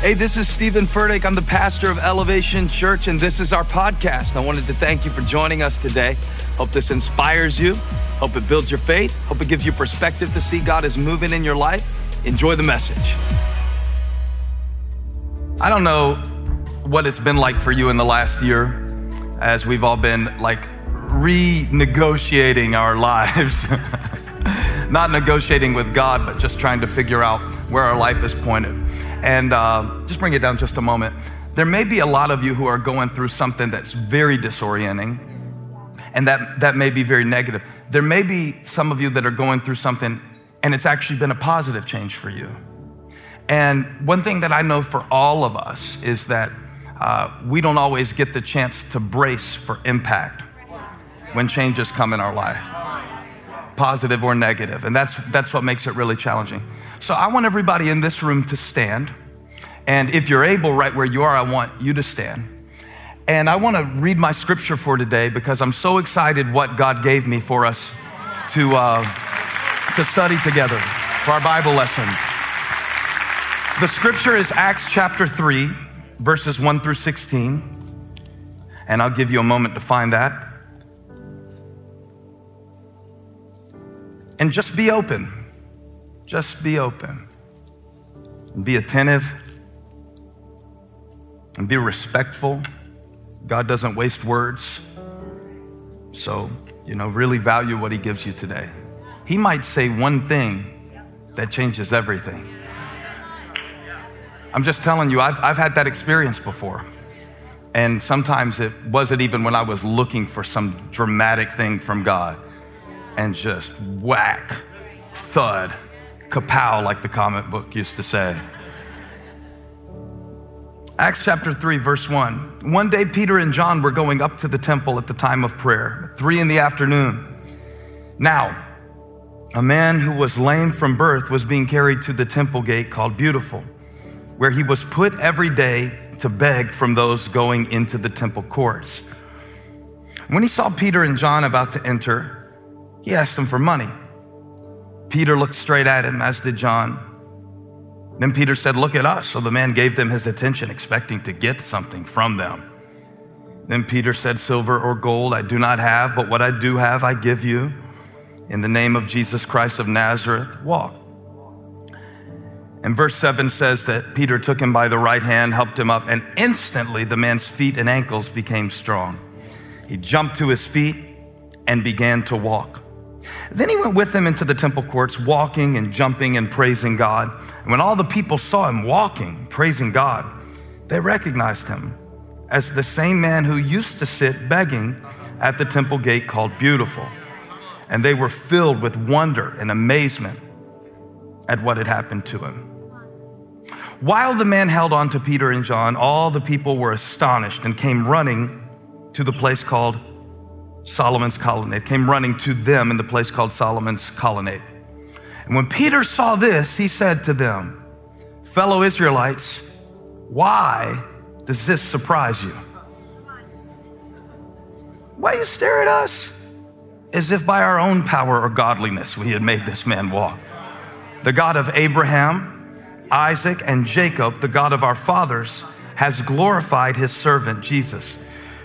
Hey, this is Steven Furtick. I'm the pastor of Elevation Church, and this is our podcast. I wanted to thank you for joining us today. Hope this inspires you. Hope it builds your faith. Hope it gives you perspective to see God is moving in your life. Enjoy the message. I don't know what it's been like for you in the last year as we've all been like renegotiating our lives. Not negotiating with God, but just trying to figure out where our life is pointed. And uh, just bring it down just a moment. There may be a lot of you who are going through something that's very disorienting, and that, that may be very negative. There may be some of you that are going through something, and it's actually been a positive change for you. And one thing that I know for all of us is that uh, we don't always get the chance to brace for impact when changes come in our life, positive or negative. And that's, that's what makes it really challenging. So I want everybody in this room to stand. And if you're able, right where you are, I want you to stand. And I want to read my scripture for today because I'm so excited what God gave me for us to, uh, to study together for our Bible lesson. The scripture is Acts chapter 3, verses 1 through 16. And I'll give you a moment to find that. And just be open. Just be open. And be attentive. And be respectful. God doesn't waste words. So, you know, really value what He gives you today. He might say one thing that changes everything. I'm just telling you, I've, I've had that experience before. And sometimes it wasn't even when I was looking for some dramatic thing from God. And just whack, thud, kapow, like the comic book used to say. Acts chapter 3, verse 1. One day, Peter and John were going up to the temple at the time of prayer, three in the afternoon. Now, a man who was lame from birth was being carried to the temple gate called Beautiful, where he was put every day to beg from those going into the temple courts. When he saw Peter and John about to enter, he asked them for money. Peter looked straight at him, as did John. Then Peter said, Look at us. So the man gave them his attention, expecting to get something from them. Then Peter said, Silver or gold I do not have, but what I do have I give you. In the name of Jesus Christ of Nazareth, walk. And verse 7 says that Peter took him by the right hand, helped him up, and instantly the man's feet and ankles became strong. He jumped to his feet and began to walk. Then he went with them into the temple courts, walking and jumping and praising God. And when all the people saw him walking, praising God, they recognized him as the same man who used to sit begging at the temple gate called Beautiful. And they were filled with wonder and amazement at what had happened to him. While the man held on to Peter and John, all the people were astonished and came running to the place called Solomon's colonnade, came running to them in the place called Solomon's colonnade. And when Peter saw this, he said to them, Fellow Israelites, why does this surprise you? Why you stare at us? As if by our own power or godliness we had made this man walk. The God of Abraham, Isaac, and Jacob, the God of our fathers, has glorified his servant Jesus.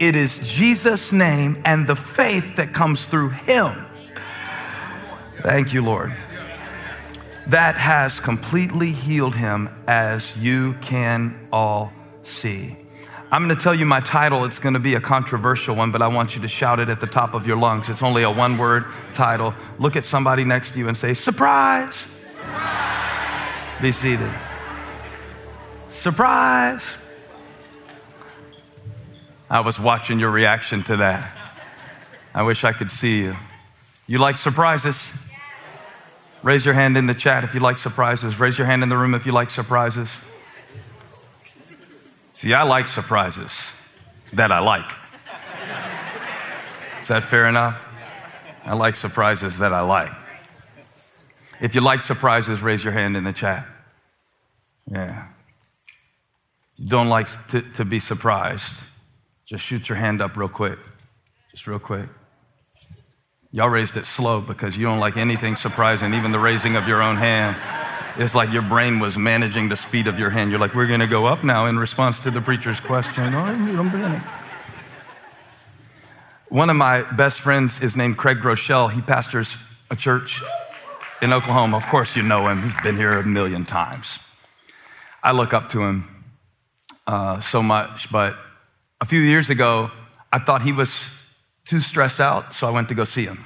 It is Jesus' name and the faith that comes through him. Thank you, Lord. That has completely healed him, as you can all see. I'm going to tell you my title. It's going to be a controversial one, but I want you to shout it at the top of your lungs. It's only a one word title. Look at somebody next to you and say, Surprise! Surprise. Be seated. Surprise! I was watching your reaction to that. I wish I could see you. You like surprises? Raise your hand in the chat if you like surprises. Raise your hand in the room if you like surprises. See, I like surprises that I like. Is that fair enough? I like surprises that I like. If you like surprises, raise your hand in the chat. Yeah. You don't like to, to be surprised, just shoot your hand up real quick. Just real quick. Y'all raised it slow because you don't like anything surprising, even the raising of your own hand. It's like your brain was managing the speed of your hand. You're like, we're going to go up now in response to the preacher's question. One of my best friends is named Craig Groeschel. He pastors a church in Oklahoma. Of course, you know him. He's been here a million times. I look up to him uh, so much, but a few years ago, I thought he was too stressed out, so I went to go see him.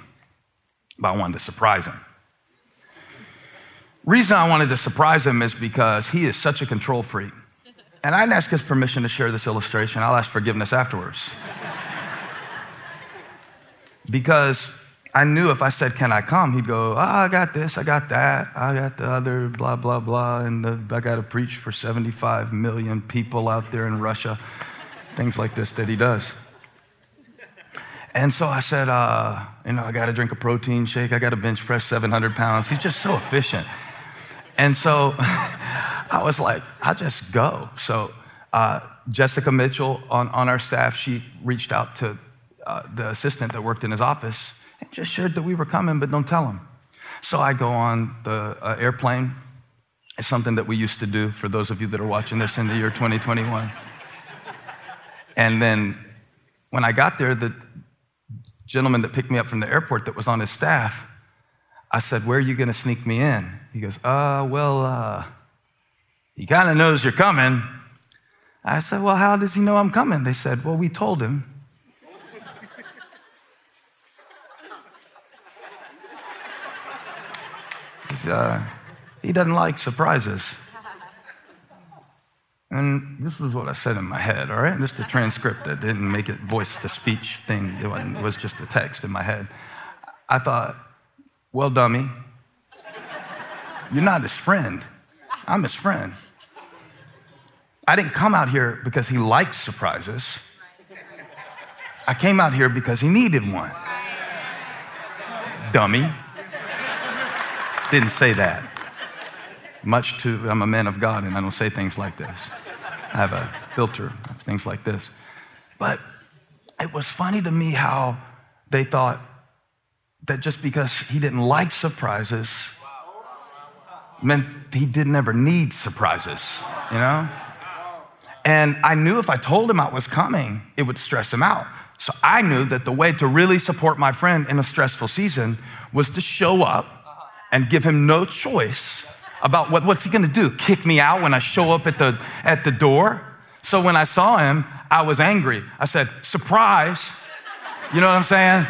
But I wanted to surprise him. Reason I wanted to surprise him is because he is such a control freak. And I didn't ask his permission to share this illustration. I'll ask forgiveness afterwards. because I knew if I said, Can I come? He'd go, oh, I got this, I got that, I got the other, blah, blah, blah. And the, I got to preach for 75 million people out there in Russia. Things like this that he does. And so I said, uh, You know, I got to drink a protein shake, I got to bench press 700 pounds. He's just so efficient. And so I was like, I'll just go. So uh, Jessica Mitchell on, on our staff, she reached out to uh, the assistant that worked in his office and just shared that we were coming, but don't tell him. So I go on the uh, airplane. It's something that we used to do for those of you that are watching this in the year 2021. And then when I got there, the gentleman that picked me up from the airport that was on his staff, I said, Where are you going to sneak me in? He goes, Uh, well, uh, he kind of knows you're coming. I said, Well, how does he know I'm coming? They said, Well, we told him. uh, he doesn't like surprises. And this is what I said in my head, all right? Just a transcript that didn't make it voice to speech thing. It was just a text in my head. I thought, well, dummy, you're not his friend. I'm his friend. I didn't come out here because he likes surprises. I came out here because he needed one. Dummy. Didn't say that. Much to, I'm a man of God and I don't say things like this. Have a filter of things like this. But it was funny to me how they thought that just because he didn't like surprises meant he didn't ever need surprises, you know? And I knew if I told him I was coming, it would stress him out. So I knew that the way to really support my friend in a stressful season was to show up and give him no choice about what, what's he gonna do? Kick me out when I show up at the, at the door? So when I saw him, I was angry. I said, surprise. You know what I'm saying?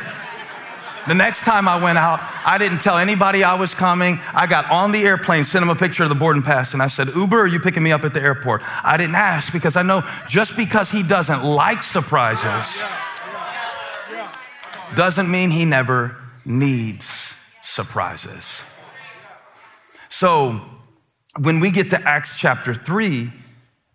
The next time I went out, I didn't tell anybody I was coming. I got on the airplane, sent him a picture of the boarding pass, and I said, Uber, are you picking me up at the airport? I didn't ask because I know just because he doesn't like surprises doesn't mean he never needs surprises. So when we get to Acts chapter 3,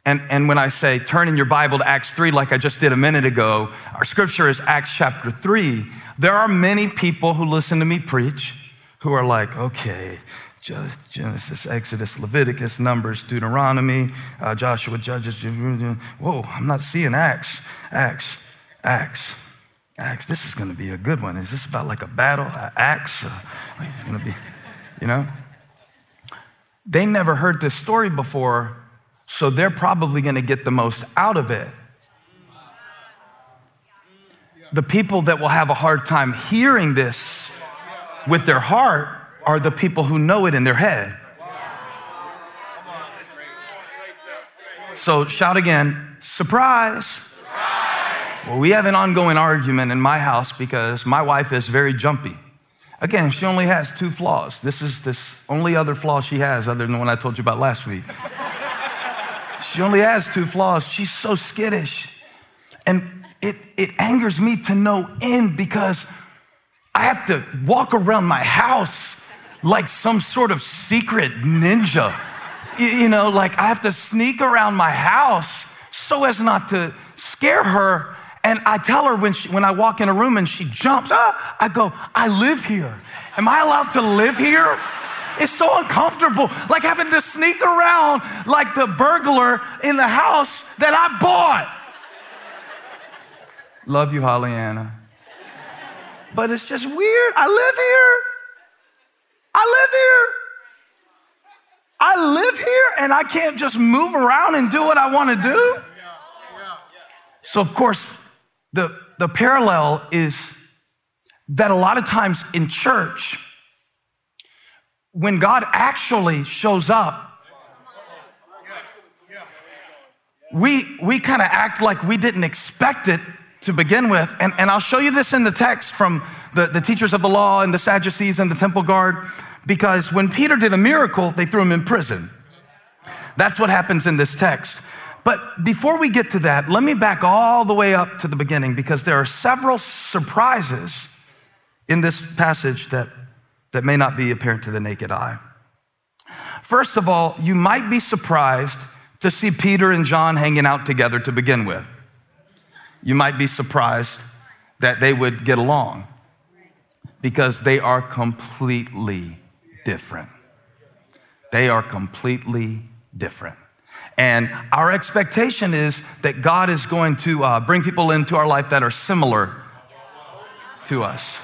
and, and when I say turn in your Bible to Acts 3, like I just did a minute ago, our scripture is Acts chapter 3. There are many people who listen to me preach who are like, okay, Genesis, Exodus, Leviticus, Numbers, Deuteronomy, uh, Joshua, Judges. Whoa, I'm not seeing Acts, Acts, Acts, Acts. This is going to be a good one. Is this about like a battle? Acts? Uh, going to be, you know? They never heard this story before, so they're probably going to get the most out of it. The people that will have a hard time hearing this with their heart are the people who know it in their head. So shout again, surprise. surprise. Well, we have an ongoing argument in my house because my wife is very jumpy. Again, she only has two flaws. This is this only other flaw she has, other than the one I told you about last week. she only has two flaws. She's so skittish. And it, it angers me to no end because I have to walk around my house like some sort of secret ninja. You know, like I have to sneak around my house so as not to scare her. And I tell her when, she, when I walk in a room and she jumps, ah, I go, I live here. Am I allowed to live here? It's so uncomfortable, like having to sneak around like the burglar in the house that I bought. Love you, Hollyana. But it's just weird. I live here. I live here. I live here and I can't just move around and do what I want to do. So, of course, the, the parallel is that a lot of times in church, when God actually shows up, we, we kind of act like we didn't expect it to begin with. And, and I'll show you this in the text from the, the teachers of the law and the Sadducees and the temple guard, because when Peter did a miracle, they threw him in prison. That's what happens in this text. But before we get to that, let me back all the way up to the beginning because there are several surprises in this passage that, that may not be apparent to the naked eye. First of all, you might be surprised to see Peter and John hanging out together to begin with. You might be surprised that they would get along because they are completely different. They are completely different. And our expectation is that God is going to uh, bring people into our life that are similar to us.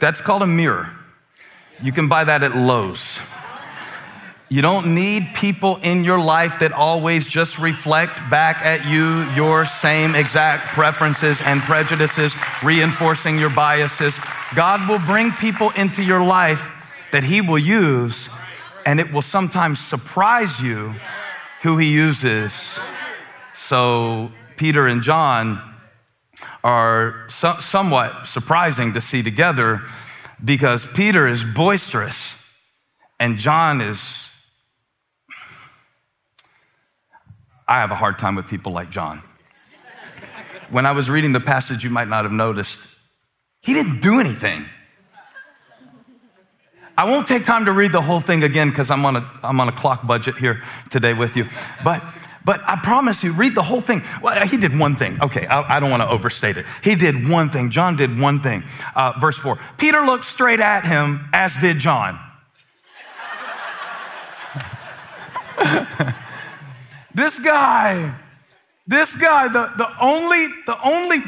That's called a mirror. You can buy that at Lowe's. You don't need people in your life that always just reflect back at you your same exact preferences and prejudices, reinforcing your biases. God will bring people into your life that He will use and it will sometimes surprise you who he uses. So, Peter and John are so, somewhat surprising to see together because Peter is boisterous and John is. I have a hard time with people like John. When I was reading the passage, you might not have noticed, he didn't do anything. I won't take time to read the whole thing again because I'm, on a, I'm on a clock budget here today with you. But, but I promise you, read the whole thing. Well, he did one thing. Okay, I, I don't want to overstate it. He did one thing. John did one thing. Uh, verse 4 Peter looked straight at him, as did John. this guy, this guy, the, the, only, the only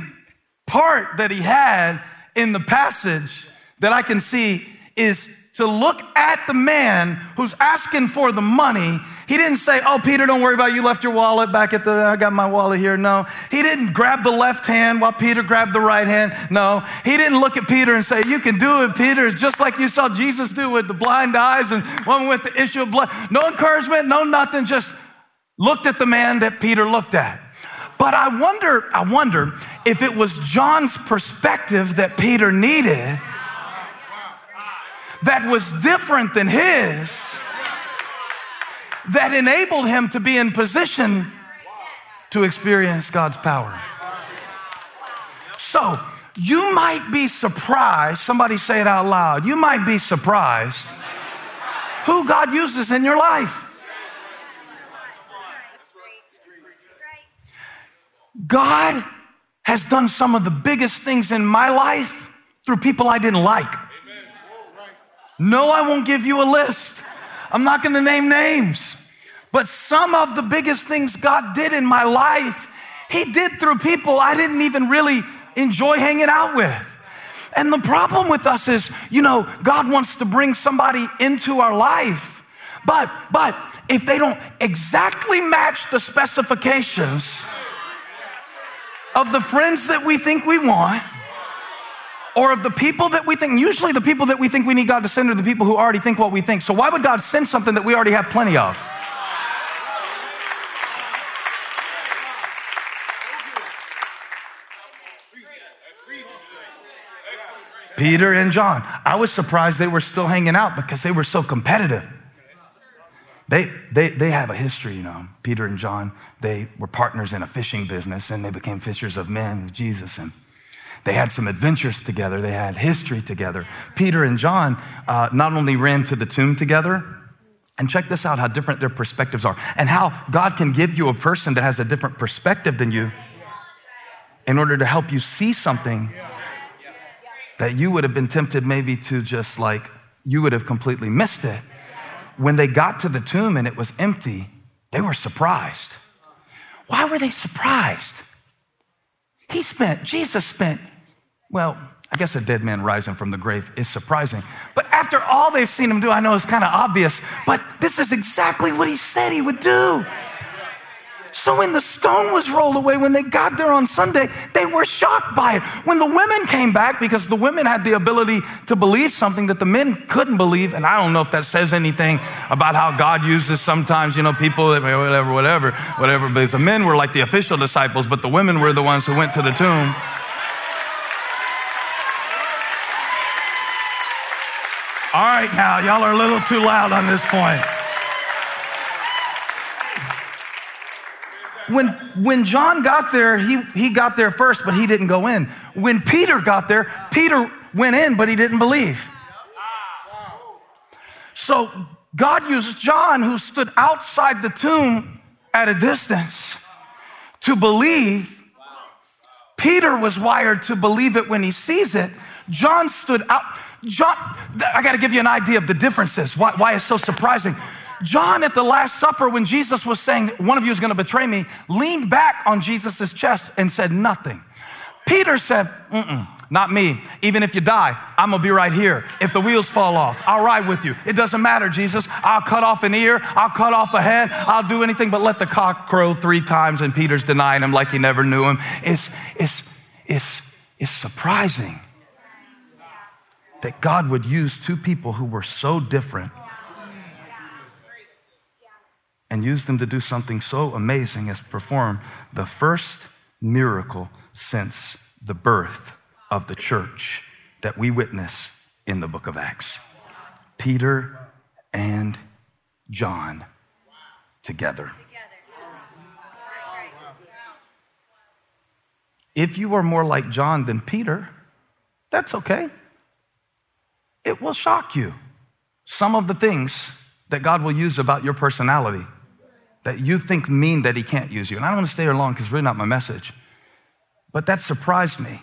part that he had in the passage that I can see is to look at the man who's asking for the money. He didn't say, Oh, Peter, don't worry about it. You left your wallet back at the, I got my wallet here. No. He didn't grab the left hand while Peter grabbed the right hand. No. He didn't look at Peter and say, You can do it, Peter. It's just like you saw Jesus do with the blind eyes and one with the issue of blood. No encouragement, no nothing. Just looked at the man that Peter looked at. But I wonder, I wonder if it was John's perspective that Peter needed that was different than his that enabled him to be in position to experience God's power. So, you might be surprised, somebody say it out loud, you might be surprised who God uses in your life. God has done some of the biggest things in my life through people I didn't like. No, I won't give you a list. I'm not going to name names. But some of the biggest things God did in my life, He did through people I didn't even really enjoy hanging out with. And the problem with us is, you know, God wants to bring somebody into our life. But, but if they don't exactly match the specifications of the friends that we think we want, or of the people that we think, usually the people that we think we need God to send are the people who already think what we think. So why would God send something that we already have plenty of? Peter and John. I was surprised they were still hanging out because they were so competitive. They, they, they have a history, you know. Peter and John, they were partners in a fishing business and they became fishers of men with Jesus. And they had some adventures together, they had history together. Peter and John uh, not only ran to the tomb together, And check this out how different their perspectives are, and how God can give you a person that has a different perspective than you in order to help you see something that you would have been tempted maybe to just like, you would have completely missed it. When they got to the tomb and it was empty, they were surprised. Why were they surprised? He spent, Jesus spent, well, I guess a dead man rising from the grave is surprising. But after all they've seen him do, I know it's kind of obvious, but this is exactly what he said he would do. So when the stone was rolled away, when they got there on Sunday, they were shocked by it. When the women came back, because the women had the ability to believe something that the men couldn't believe, and I don't know if that says anything about how God uses sometimes, you know, people, whatever, whatever, whatever. But the men were like the official disciples, but the women were the ones who went to the tomb. All right, now, y'all are a little too loud on this point. When, when John got there, he, he got there first, but he didn't go in. When Peter got there, Peter went in, but he didn't believe. So God used John, who stood outside the tomb at a distance, to believe. Peter was wired to believe it when he sees it. John stood out. John, I got to give you an idea of the differences, why, why it's so surprising. John at the Last Supper, when Jesus was saying, One of you is going to betray me, leaned back on Jesus' chest and said nothing. Peter said, not me. Even if you die, I'm gonna be right here. If the wheels fall off, I'll ride with you. It doesn't matter, Jesus. I'll cut off an ear, I'll cut off a head, I'll do anything but let the cock crow three times. And Peter's denying him like he never knew him. It's, it's, it's, it's surprising that God would use two people who were so different and use them to do something so amazing as perform the first miracle since the birth of the church that we witness in the book of Acts. Peter and John together. If you are more like John than Peter, that's okay. It will shock you. Some of the things that God will use about your personality that you think mean that he can't use you. And I don't want to stay here long because it's really not my message. But that surprised me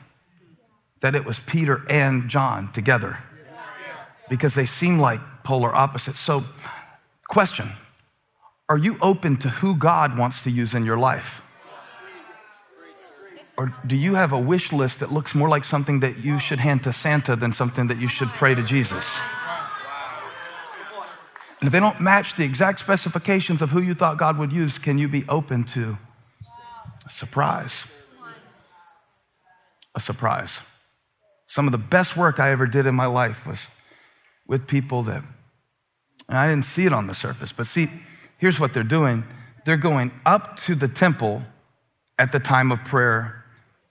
that it was Peter and John together because they seem like polar opposites. So, question Are you open to who God wants to use in your life? Or do you have a wish list that looks more like something that you should hand to Santa than something that you should pray to Jesus? And if they don't match the exact specifications of who you thought God would use, can you be open to a surprise? A surprise. Some of the best work I ever did in my life was with people that, and I didn't see it on the surface, but see, here's what they're doing they're going up to the temple at the time of prayer,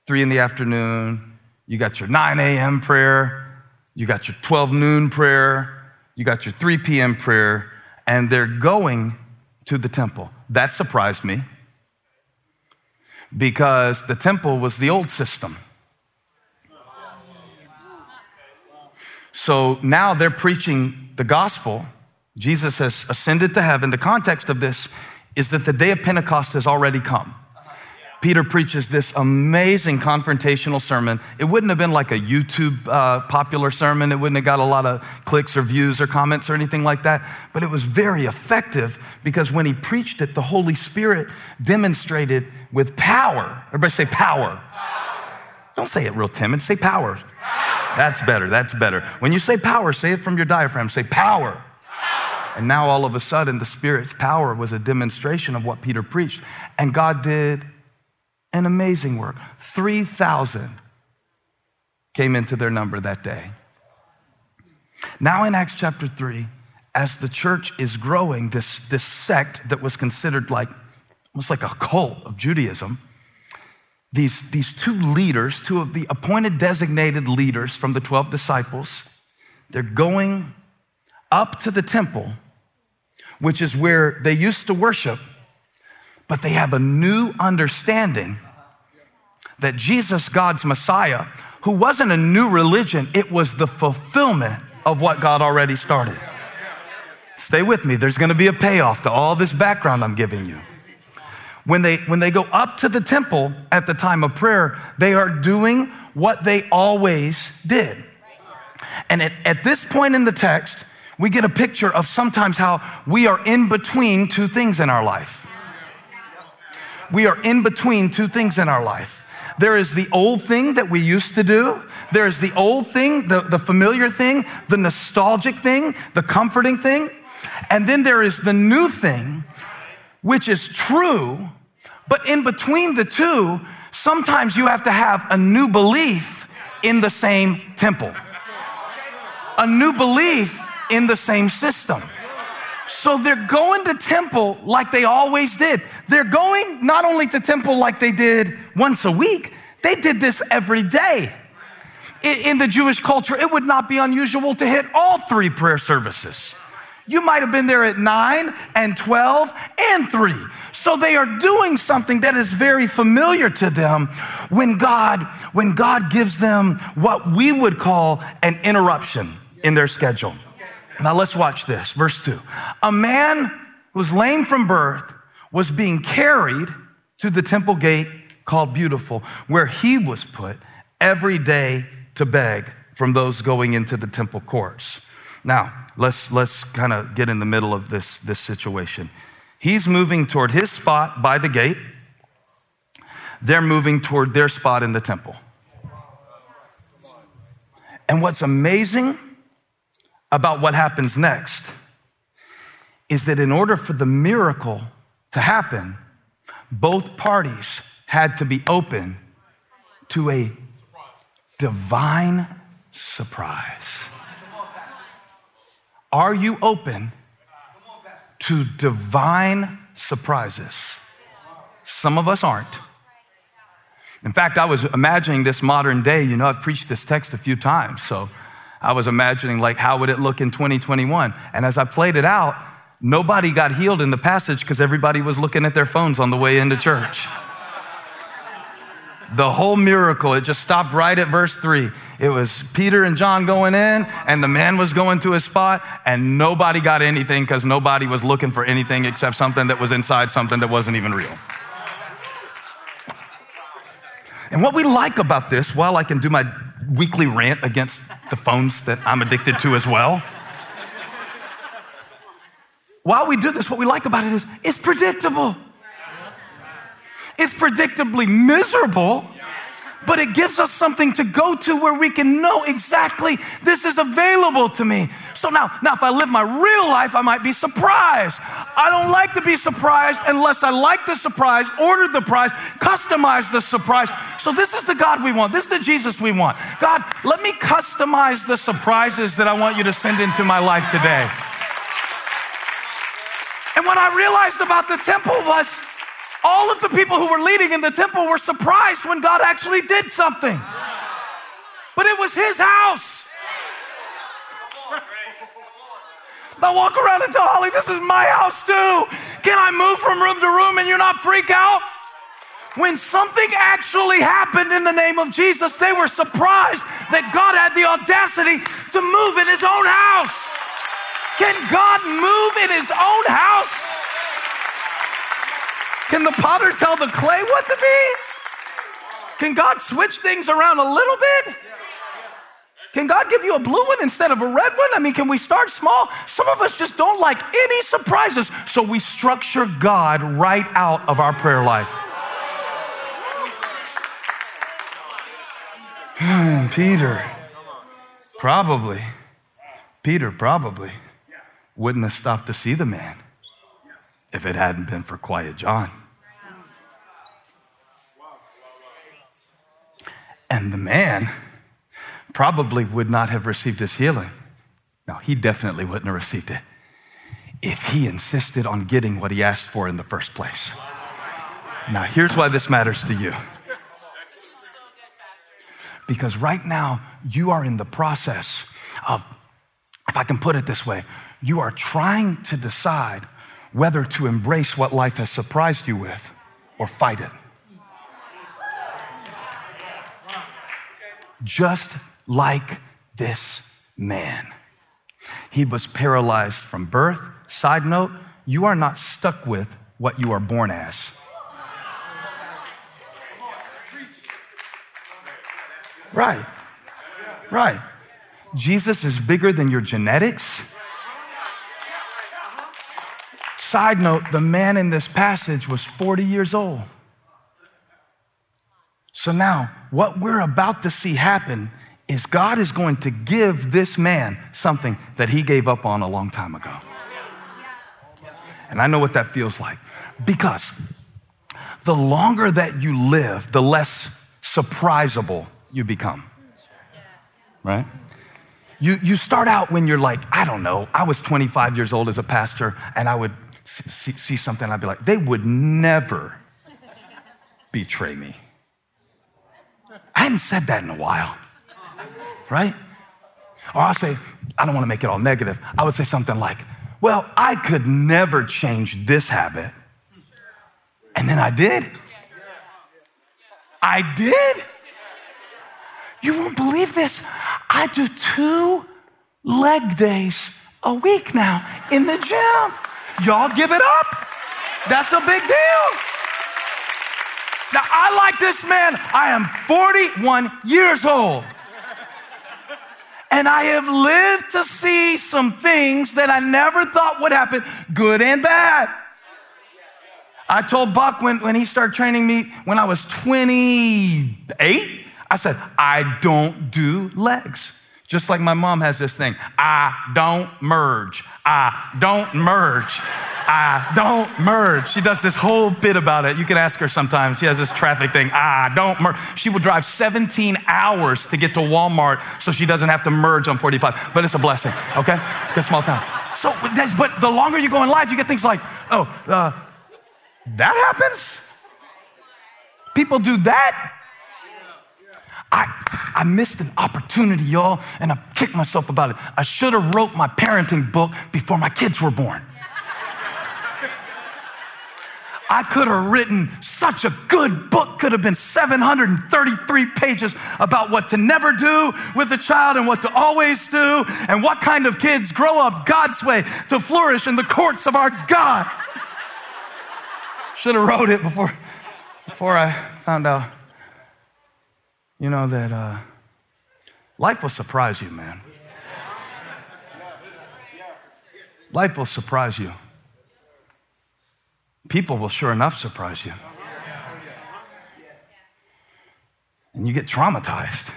three in the afternoon. You got your 9 a.m. prayer, you got your 12 noon prayer, you got your 3 p.m. prayer, and they're going to the temple. That surprised me because the temple was the old system. So now they're preaching the gospel. Jesus has ascended to heaven. The context of this is that the day of Pentecost has already come. Peter preaches this amazing confrontational sermon. It wouldn't have been like a YouTube uh, popular sermon. It wouldn't have got a lot of clicks or views or comments or anything like that. But it was very effective because when he preached it, the Holy Spirit demonstrated with power. Everybody say power. power. Don't say it real timid. Say power. power. That's better. That's better. When you say power, say it from your diaphragm. Say power. power. And now all of a sudden, the Spirit's power was a demonstration of what Peter preached. And God did an amazing work. 3,000 came into their number that day. Now, in Acts chapter 3, as the church is growing, this, this sect that was considered like almost like a cult of Judaism, these, these two leaders, two of the appointed designated leaders from the 12 disciples, they're going up to the temple, which is where they used to worship, but they have a new understanding that Jesus, God's Messiah, who wasn't a new religion, it was the fulfillment of what God already started. Stay with me. There's to be a payoff to all this background I'm giving you. When they, when they go up to the temple at the time of prayer, they are doing what they always did. And at, at this point in the text, we get a picture of sometimes how we are in between two things in our life. We are in between two things in our life. There is the old thing that we used to do. There is the old thing, the, the familiar thing, the nostalgic thing, the comforting thing. And then there is the new thing, which is true, but in between the two, sometimes you have to have a new belief in the same temple, a new belief in the same system. So they're going to temple like they always did. They're going not only to temple like they did once a week, they did this every day. In the Jewish culture, it would not be unusual to hit all three prayer services. You might have been there at 9 and 12 and 3. So they are doing something that is very familiar to them when God when God gives them what we would call an interruption in their schedule. Now let's watch this. Verse 2. A man who was lame from birth was being carried to the temple gate called Beautiful, where he was put every day to beg from those going into the temple courts. Now, let's, let's kind of get in the middle of this, this situation. He's moving toward his spot by the gate. They're moving toward their spot in the temple. And what's amazing about what happens next is that in order for the miracle to happen, both parties had to be open to a divine surprise. Are you open to divine surprises? Some of us aren't. In fact, I was imagining this modern day. You know, I've preached this text a few times, so I was imagining, like, how would it look in 2021? And as I played it out, nobody got healed in the passage because everybody was looking at their phones on the way into church. the whole miracle, it just stopped right at verse three. It was Peter and John going in, and the man was going to his spot, and nobody got anything because nobody was looking for anything except something that was inside something that wasn't even real. And what we like about this, while I can do my weekly rant against the phones that I'm addicted to as well. While we do this, what we like about it is it's predictable. It's predictably miserable, but it gives us something to go to where we can know exactly this is available to me. So now, now if I live my real life, I might be surprised. I don't like to be surprised unless I like the surprise, order the prize, customize the surprise. So this is the God we want. This is the Jesus we want. God, let me customize the surprises that I want you to send into my life today. And what I realized about the temple was all of the people who were leading in the temple were surprised when God actually did something. But it was his house. I walk around and tell Holly, this is my house too. Can I move from room to room and you're not freak out? When something actually happened in the name of Jesus, they were surprised that God had the audacity to move in his own house. Can God move in his own house? Can the potter tell the clay what to be? Can God switch things around a little bit? Can God give you a blue one instead of a red one? I mean, can we start small? Some of us just don't like any surprises, so we structure God right out of our prayer life. Peter, probably, Peter probably wouldn't have stopped to see the man if it hadn't been for quiet John. And the man probably would not have received his healing. No, he definitely wouldn't have received it if he insisted on getting what he asked for in the first place. Now, here's why this matters to you. Because right now, you are in the process of, if I can put it this way, you are trying to decide whether to embrace what life has surprised you with or fight it. just like this man. He was paralyzed from birth. Side note, you are not stuck with what you are born as. Right, right. Jesus is bigger than your genetics. Side note, the man in this passage was 40 years old. So now, what we're about to see happen is God is going to give this man something that he gave up on a long time ago. And I know what that feels like because the longer that you live, the less surprisable you become. Right? You, you start out when you're like, I don't know, I was 25 years old as a pastor, and I would see, see something, I'd be like, they would never betray me. I hadn't said that in a while, right? Or I'll say, I don't want to make it all negative. I would say something like, well, I could never change this habit. And then I did. I did. You won't believe this. I do two leg days a week now in the gym. Y'all give it up. That's a big deal. Now, I like this man. I am 41 years old. And I have lived to see some things that I never thought would happen, good and bad. I told Buck when, when he started training me when I was 28, I said, I don't do legs. Just like my mom has this thing I don't merge. I don't merge. I don't merge. She does this whole bit about it. You can ask her sometimes. She has this traffic thing. I don't merge. She will drive 17 hours to get to Walmart so she doesn't have to merge on 45. But it's a blessing, okay? A small town. So, but the longer you go in life, you get things like, oh, uh, that happens? People do that? I, I missed an opportunity, y'all, and I kicked myself about it. I should have wrote my parenting book before my kids were born. I could have written such a good book, could have been 733 pages about what to never do with a child and what to always do and what kind of kids grow up God's way to flourish in the courts of our God. Should have wrote it before, before I found out you know that uh, life will surprise you, man. Life will surprise you. People will sure enough surprise you. And you get traumatized.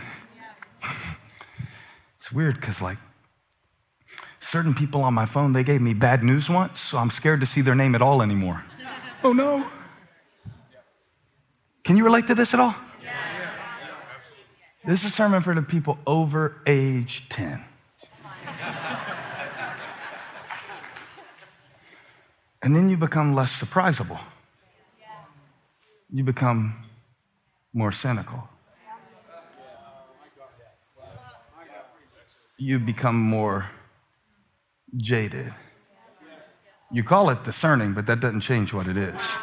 it's weird because, like, certain people on my phone, they gave me bad news once, so I'm scared to see their name at all anymore. oh no. Can you relate to this at all? This is a sermon for the people over age 10. and then you become less surprisable. You become more cynical. You become more jaded. You call it discerning, but that doesn't change what it is.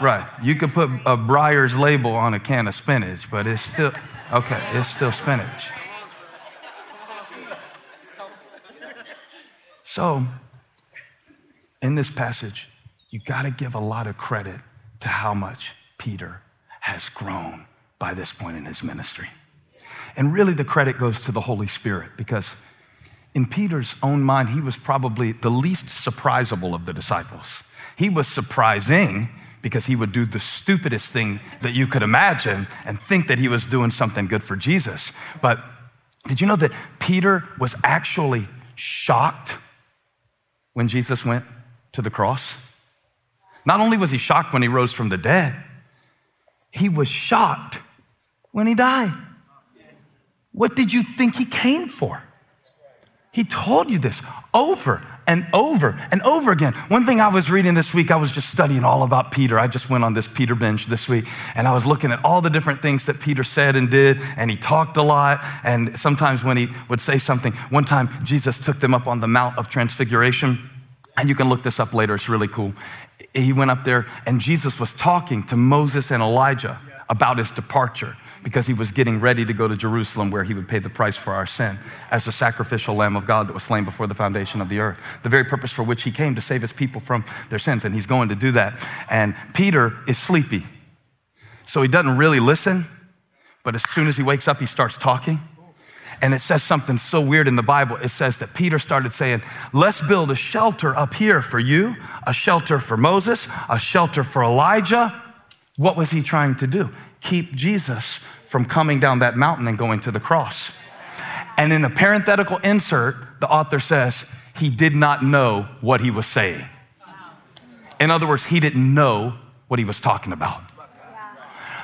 Right. You could put a Breyers label on a can of spinach, but it's still, okay, it's still spinach. So, in this passage, you got to give a lot of credit to how much Peter has grown by this point in his ministry. And really, the credit goes to the Holy Spirit because in Peter's own mind, he was probably the least surprisable of the disciples. He was surprising because he would do the stupidest thing that you could imagine and think that he was doing something good for Jesus. But did you know that Peter was actually shocked when Jesus went to the cross? Not only was he shocked when he rose from the dead, he was shocked when he died. What did you think he came for? He told you this over and over and over again. One thing I was reading this week, I was just studying all about Peter. I just went on this Peter binge this week, and I was looking at all the different things that Peter said and did, and he talked a lot. And sometimes when he would say something, one time Jesus took them up on the Mount of Transfiguration, and you can look this up later, it's really cool. He went up there, and Jesus was talking to Moses and Elijah about his departure because he was getting ready to go to Jerusalem where he would pay the price for our sin as the sacrificial lamb of God that was slain before the foundation of the earth. The very purpose for which he came to save his people from their sins. And he's going to do that. And Peter is sleepy. So he doesn't really listen, but as soon as he wakes up, he starts talking. And it says something so weird in the Bible. It says that Peter started saying, Let's build a shelter up here for you, a shelter for Moses, a shelter for Elijah. What was he trying to do? Keep Jesus from coming down that mountain and going to the cross. And in a parenthetical insert, the author says, He did not know what he was saying. In other words, he didn't know what he was talking about.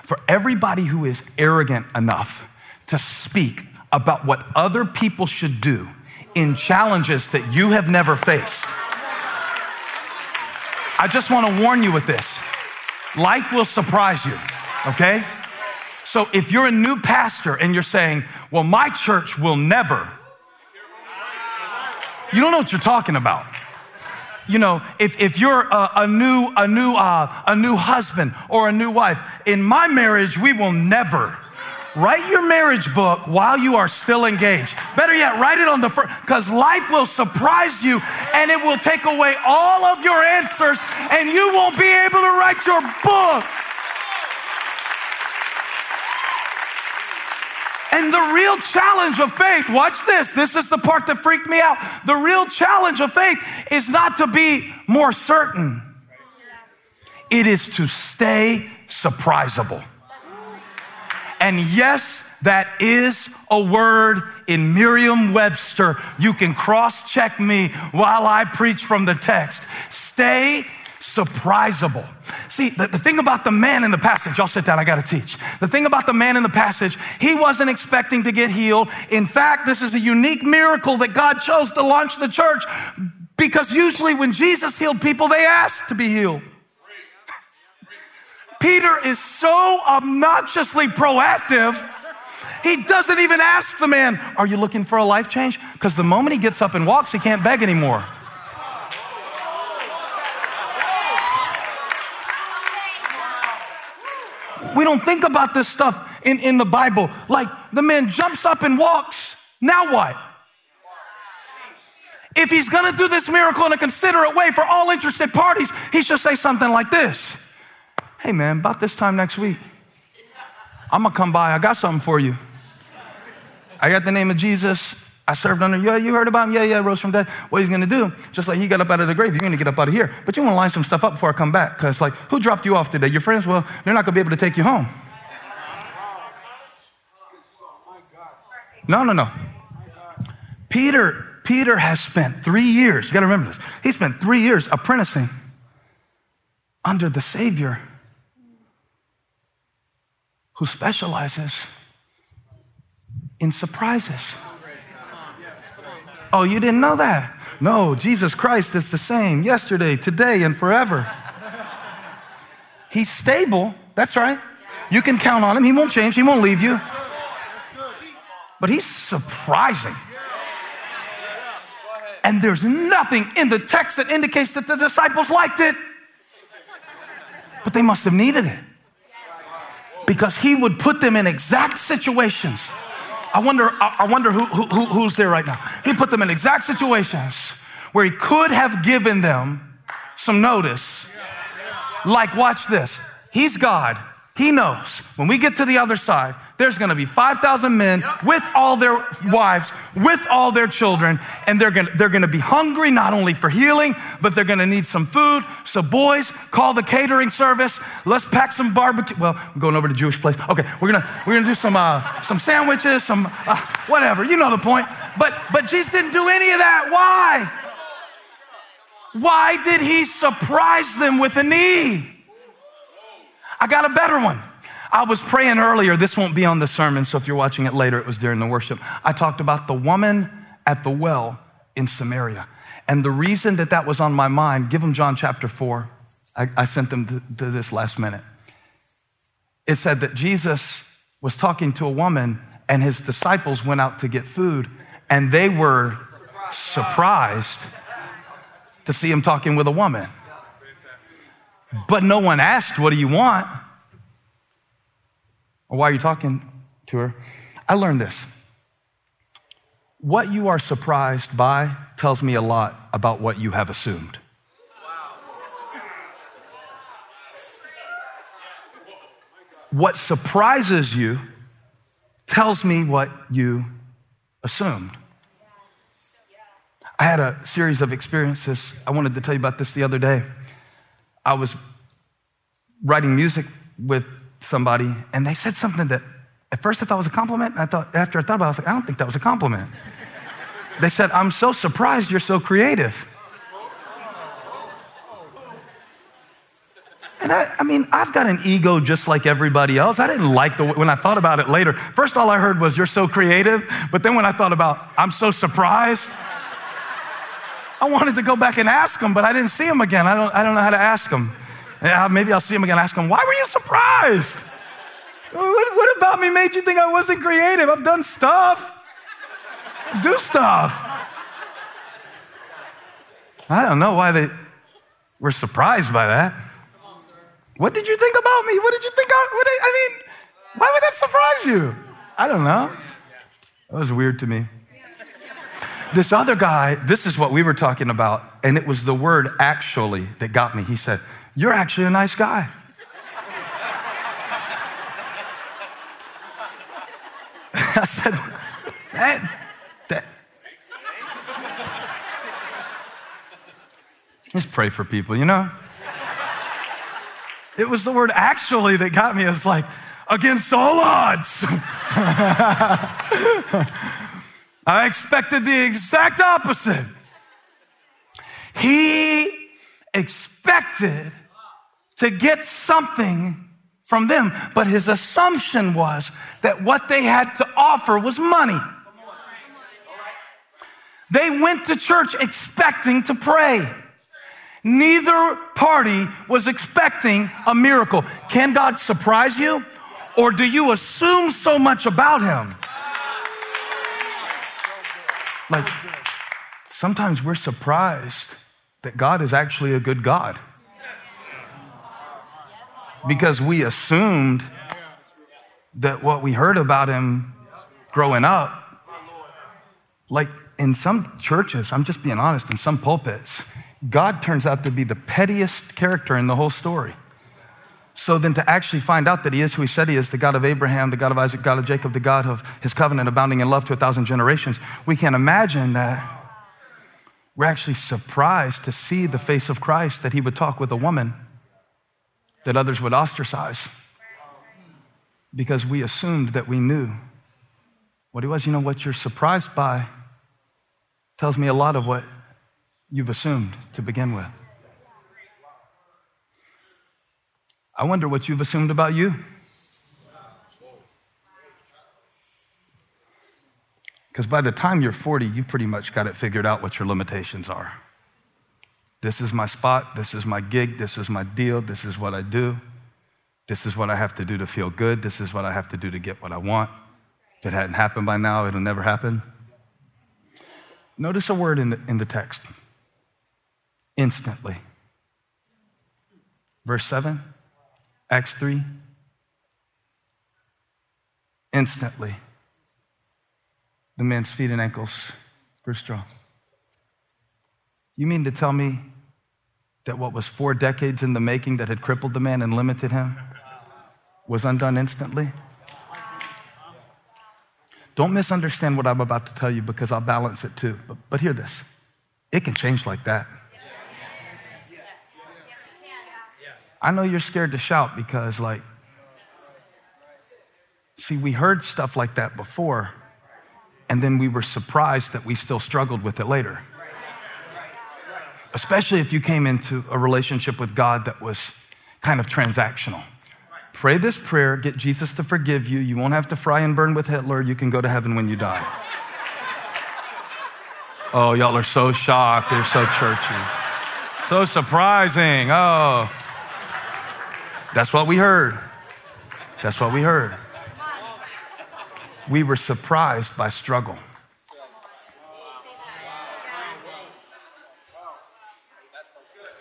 For everybody who is arrogant enough to speak about what other people should do in challenges that you have never faced. I just want to warn you with this life will surprise you, okay? So if you're a new pastor and you're saying, well, my church will never, you don't know what you're talking about. You know, if, if you're a, a new, a, new, uh, a new husband or a new wife, in my marriage, we will never. Write your marriage book while you are still engaged. Better yet, write it on the first, because life will surprise you and it will take away all of your answers and you won't be able to write your book. And the real challenge of faith, watch this, this is the part that freaked me out. The real challenge of faith is not to be more certain, it is to stay surprisable. And yes, that is a word in Merriam Webster. You can cross check me while I preach from the text. Stay surprisable. See, the, the, thing about the man in the passage, y'all sit down, I gotta teach. The thing about the man in the passage, he wasn't expecting to get healed. In fact, this is a unique miracle that God chose to launch the church because usually when Jesus healed people, they asked to be healed. Peter is so obnoxiously proactive, he doesn't even ask the man, Are you looking for a life change? Because the moment he gets up and walks, he can't beg anymore. We don't think about this stuff in, in the Bible. Like the man jumps up and walks. Now what? If he's gonna do this miracle in a considerate way for all interested parties, he should say something like this Hey, man, about this time next week, I'm gonna come by. I got something for you. I got the name of Jesus. I served under, yeah, you heard about him? Yeah, yeah, rose from death. What he's gonna do, just like he got up out of the grave, you're gonna get up out of here. But you wanna line some stuff up before I come back. Because, like, who dropped you off today? Your friends? Well, they're not gonna be able to take you home. No, no, no. Peter, Peter has spent three years, you gotta remember this. He spent three years apprenticing under the Savior who specializes in surprises. Oh, you didn't know that? No, Jesus Christ is the same yesterday, today, and forever. He's stable. That's right. You can count on him. He won't change, he won't leave you. But he's surprising. And there's nothing in the text that indicates that the disciples liked it. But they must have needed it because he would put them in exact situations. I wonder, I wonder who, who, who's there right now. He put them in exact situations where he could have given them some notice. Like, watch this. He's God. He knows when we get to the other side, there's gonna be 5,000 men with all their wives, with all their children, and they're gonna, they're gonna be hungry not only for healing, but they're gonna need some food. So, boys, call the catering service. Let's pack some barbecue. Well, I'm going over to Jewish place. Okay, we're gonna, we're gonna do some, uh, some sandwiches, some uh, whatever. You know the point. But, but Jesus didn't do any of that. Why? Why did he surprise them with a need? I got a better one. I was praying earlier, this won't be on the sermon, so if you're watching it later, it was during the worship. I talked about the woman at the well in Samaria. And the reason that that was on my mind, give them John chapter 4. I, I sent them to, to this last minute. It said that Jesus was talking to a woman, and his disciples went out to get food, and they were surprised to see him talking with a woman. But no one asked, What do you want? Or why are you talking to her. I learned this. What you are surprised by tells me a lot about what you have assumed. What surprises you tells me what you assumed. I had a series of experiences. I wanted to tell you about this the other day. I was writing music with somebody, and they said something that at first I thought was a compliment. And I thought, after I thought about it, I was like, I don't think that was a compliment. They said, I'm so surprised you're so creative. And I, I, mean, I've got an ego just like everybody else. I didn't like the when I thought about it later. First, all I heard was, You're so creative. But then when I thought about, I'm so surprised, I wanted to go back and ask him, but I didn't see him again. I don't, I don't know how to ask him. Yeah, maybe I'll see him again ask him, Why were you surprised? What, what about me made you think I wasn't creative? I've done stuff, do stuff. I don't know why they were surprised by that. What did you think about me? What did you think? I, what I mean, why would that surprise you? I don't know. That was weird to me. This other guy, this is what we were talking about, and it was the word actually that got me. He said, You're actually a nice guy. I said, that, that. Just pray for people, you know? It was the word actually that got me. It's like, against all odds. I expected the exact opposite. He expected to get something from them, but his assumption was that what they had to offer was money. They went to church expecting to pray. Neither party was expecting a miracle. Can God surprise you? Or do you assume so much about Him? Like, sometimes we're surprised that God is actually a good God because we assumed that what we heard about Him growing up, like in some churches, I'm just being honest, in some pulpits, God turns out to be the pettiest character in the whole story. So then to actually find out that he is who he said he is, the God of Abraham, the God of Isaac, God of Jacob, the God of his covenant abounding in love to a thousand generations, we can imagine that we're actually surprised to see the face of Christ that he would talk with a woman that others would ostracize because we assumed that we knew what he was. You know what you're surprised by tells me a lot of what you've assumed to begin with. I wonder what you've assumed about you. Because by the time you're 40, you pretty much got it figured out what your limitations are. This is my spot, this is my gig, this is my deal, this is what I do, this is what I have to do to feel good, this is what I have to do to get what I want. If it hadn't happened by now, it'll never happen. Notice a word in the, in the text instantly. Verse 7, Acts 3. Instantly, the man's feet and ankles grew strong. You mean to tell me that what was four decades in the making that had crippled the man and limited him was undone instantly? Don't misunderstand what I'm about to tell you because I'll balance it too. But, but hear this it can change like that. I know you're scared to shout because, like, see, we heard stuff like that before, and then we were surprised that we still struggled with it later. Especially if you came into a relationship with God that was kind of transactional. Pray this prayer, get Jesus to forgive you. You won't have to fry and burn with Hitler. You can go to heaven when you die. Oh, y'all are so shocked. They're so churchy. So surprising. Oh. That's what we heard. That's what we heard. We were surprised by struggle.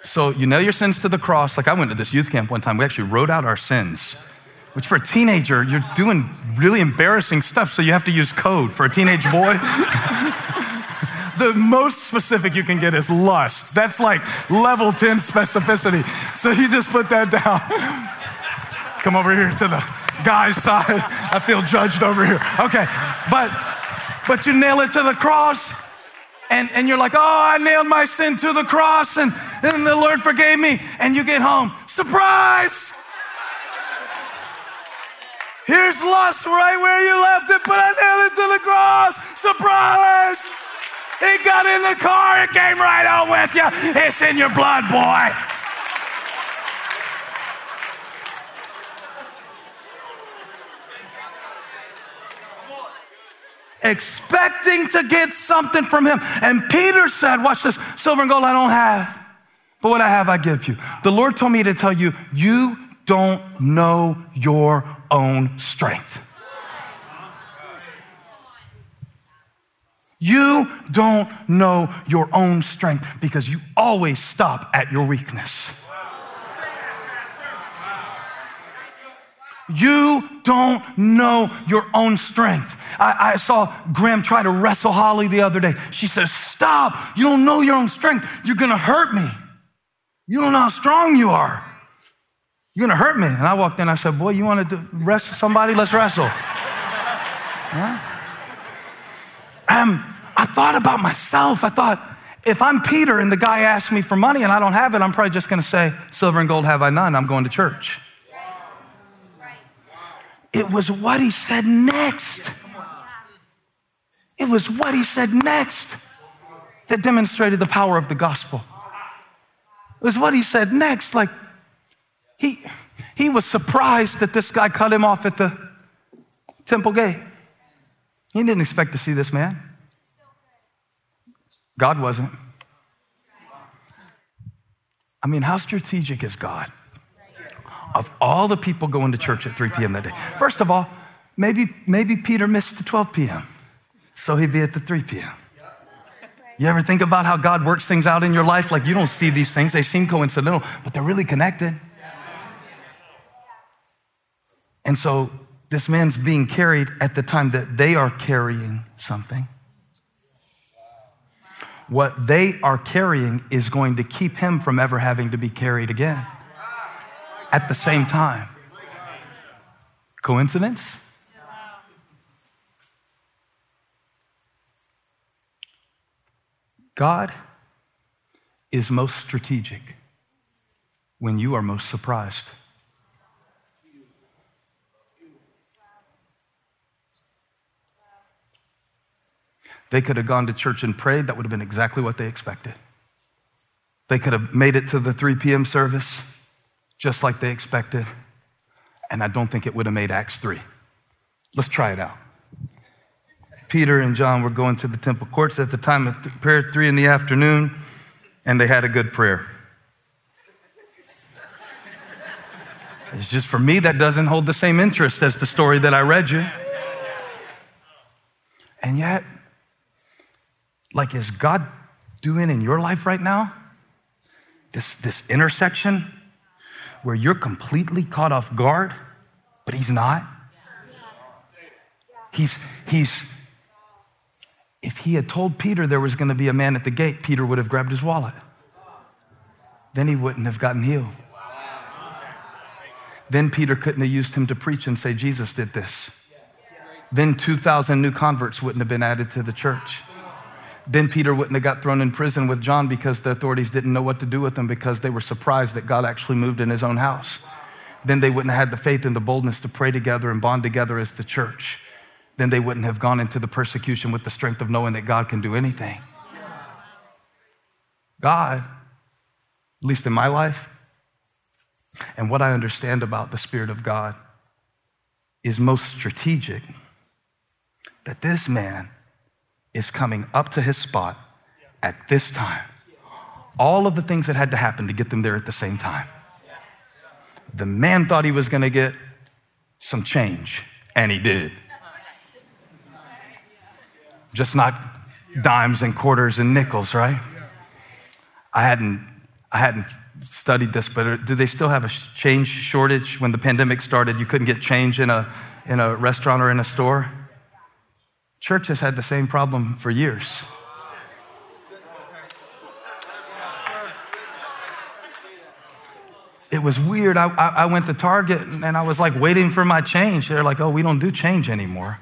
So you nail your sins to the cross. Like I went to this youth camp one time. We actually wrote out our sins. which for a teenager, you're doing really embarrassing stuff, so you have to use code for a teenage boy. the most specific you can get is lust. That's like level 10 specificity. So you just put that down. Come over here to the guy's side. I feel judged over here. Okay. But but you nail it to the cross and, and you're like, oh, I nailed my sin to the cross and, and the Lord forgave me. And you get home, surprise! Here's lust right where you left it, but I nailed it to the cross. Surprise! He got in the car, it came right on with you. It's in your blood, boy. expecting to get something from him. And Peter said, Watch this silver and gold I don't have, but what I have I give you. The Lord told me to tell you, you don't know your own strength. You don't know your own strength because you always stop at your weakness. You don't know your own strength. I, I, saw Graham try to wrestle Holly the other day. She says, Stop. You don't know your own strength. You're going to hurt me. You don't know how strong you are. You're to hurt me. And I walked in. I said, Boy, you want to wrestle somebody? Let's wrestle. Yeah? Um, I thought about myself. I thought, if I'm Peter and the guy asks me for money and I don't have it, I'm probably just to say, Silver and gold have I none. I'm going to church. It was what he said next. It was what he said next that demonstrated the power of the gospel. It was what he said next. Like, he, he was surprised that this guy cut him off at the temple gate. He didn't expect to see this man. God wasn't. I mean, how strategic is God? of all the people going to church at 3 p.m. that day. First of all, maybe, maybe Peter missed the 12 p.m., so he'd be at the 3 p.m. You ever think about how God works things out in your life? Like you don't see these things, they seem coincidental, but they're really connected. And so this man's being carried at the time that they are carrying something. What they are carrying is going to keep him from ever having to be carried again at the same time. Coincidence? God is most strategic when you are most surprised. They could have gone to church and prayed. That would have been exactly what they expected. They could have made it to the 3 p.m. service just like they expected. And I don't think it would have made Acts 3. Let's try it out. Peter and John were going to the temple courts at the time of prayer, three in the afternoon, and they had a good prayer. It's just for me, that doesn't hold the same interest as the story that I read you. And yet, like, is God doing in your life right now? This, this intersection where you're completely caught off guard, but he's not. He's, he's, if he had told Peter there was going to be a man at the gate, Peter would have grabbed his wallet. Then he wouldn't have gotten healed. Then Peter couldn't have used him to preach and say, Jesus did this. Then 2,000 new converts wouldn't have been added to the church. Then Peter wouldn't have got thrown in prison with John because the authorities didn't know what to do with him because they were surprised that God actually moved in his own house. Then they wouldn't have had the faith and the boldness to pray together and bond together as the church. Then they wouldn't have gone into the persecution with the strength of knowing that God can do anything. God, at least in my life, and what I understand about the Spirit of God, is most strategic. That this man is coming up to his spot at this time. All of the things that had to happen to get them there at the same time. The man thought he was going to get some change, and he did. Just not dimes and quarters and nickels, right? I hadn't, I hadn't studied this, but uh, do they still have a change shortage? When the pandemic started, you couldn't get change in a, in a restaurant or in a store. Church has had the same problem for years. It was weird. I, I went to Target and I was like waiting for my change. They're like, oh, we don't do change anymore.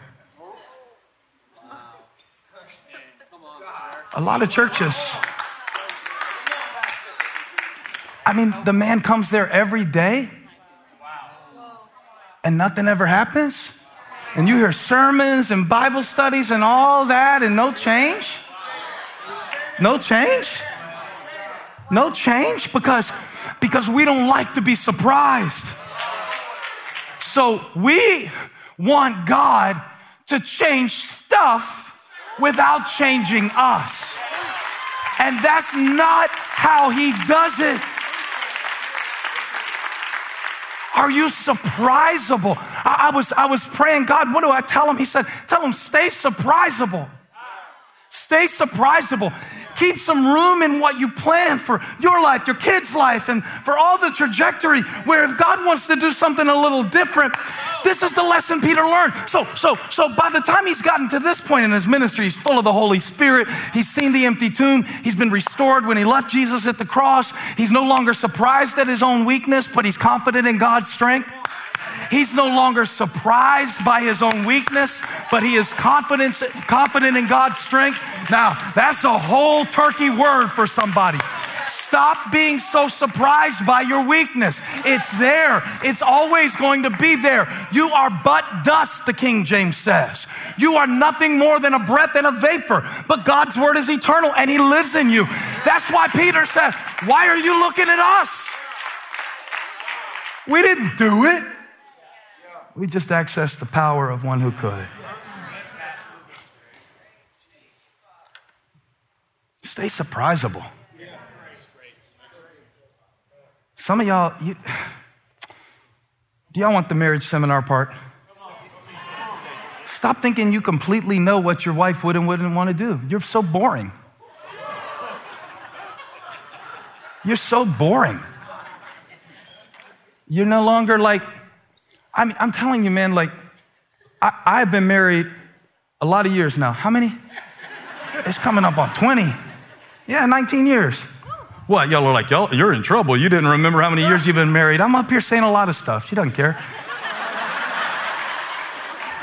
A lot of churches. I mean, the man comes there every day and nothing ever happens. And you hear sermons and Bible studies and all that and no change. No change. No change because, because we don't like to be surprised. So we want God to change stuff without changing us. And that's not how he does it. Are you surprisable? I, I, was, I was praying, God, what do I tell him? He said, Tell him, stay surprisable. Stay surprisable. Keep some room in what you plan for your life, your kids' life, and for all the trajectory where if God wants to do something a little different, this is the lesson Peter learned. So, so, so by the time he's gotten to this point in his ministry, he's full of the Holy Spirit. He's seen the empty tomb. He's been restored when he left Jesus at the cross. He's no longer surprised at his own weakness, but he's confident in God's strength. He's no longer surprised by his own weakness, but he is confident, confident in God's strength. Now, that's a whole turkey word for somebody. Stop being so surprised by your weakness. It's there. It's always going to be there. You are but dust, the King James says. You are nothing more than a breath and a vapor, but God's word is eternal and he lives in you. That's why Peter said, Why are you looking at us? We didn't do it. We just accessed the power of one who could. Stay surprisable. Some of y'all, you, do y'all want the marriage seminar part? Stop thinking you completely know what your wife would and wouldn't want to do. You're so boring. You're so boring. You're no longer like, I mean, I'm telling you, man, like, I, I've been married a lot of years now. How many? It's coming up on 20. Yeah, 19 years. What? Y'all are like, y'all, you're in trouble. You didn't remember how many years you've been married. I'm up here saying a lot of stuff. She doesn't care.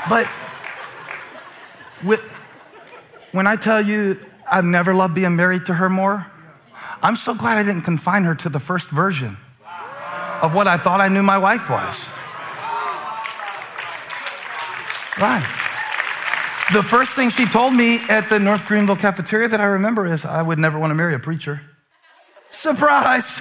but with, when I tell you I've never loved being married to her more, I'm so glad I didn't confine her to the first version of what I thought I knew my wife was. Right. The first thing she told me at the North Greenville cafeteria that I remember is I would never want to marry a preacher. Surprise.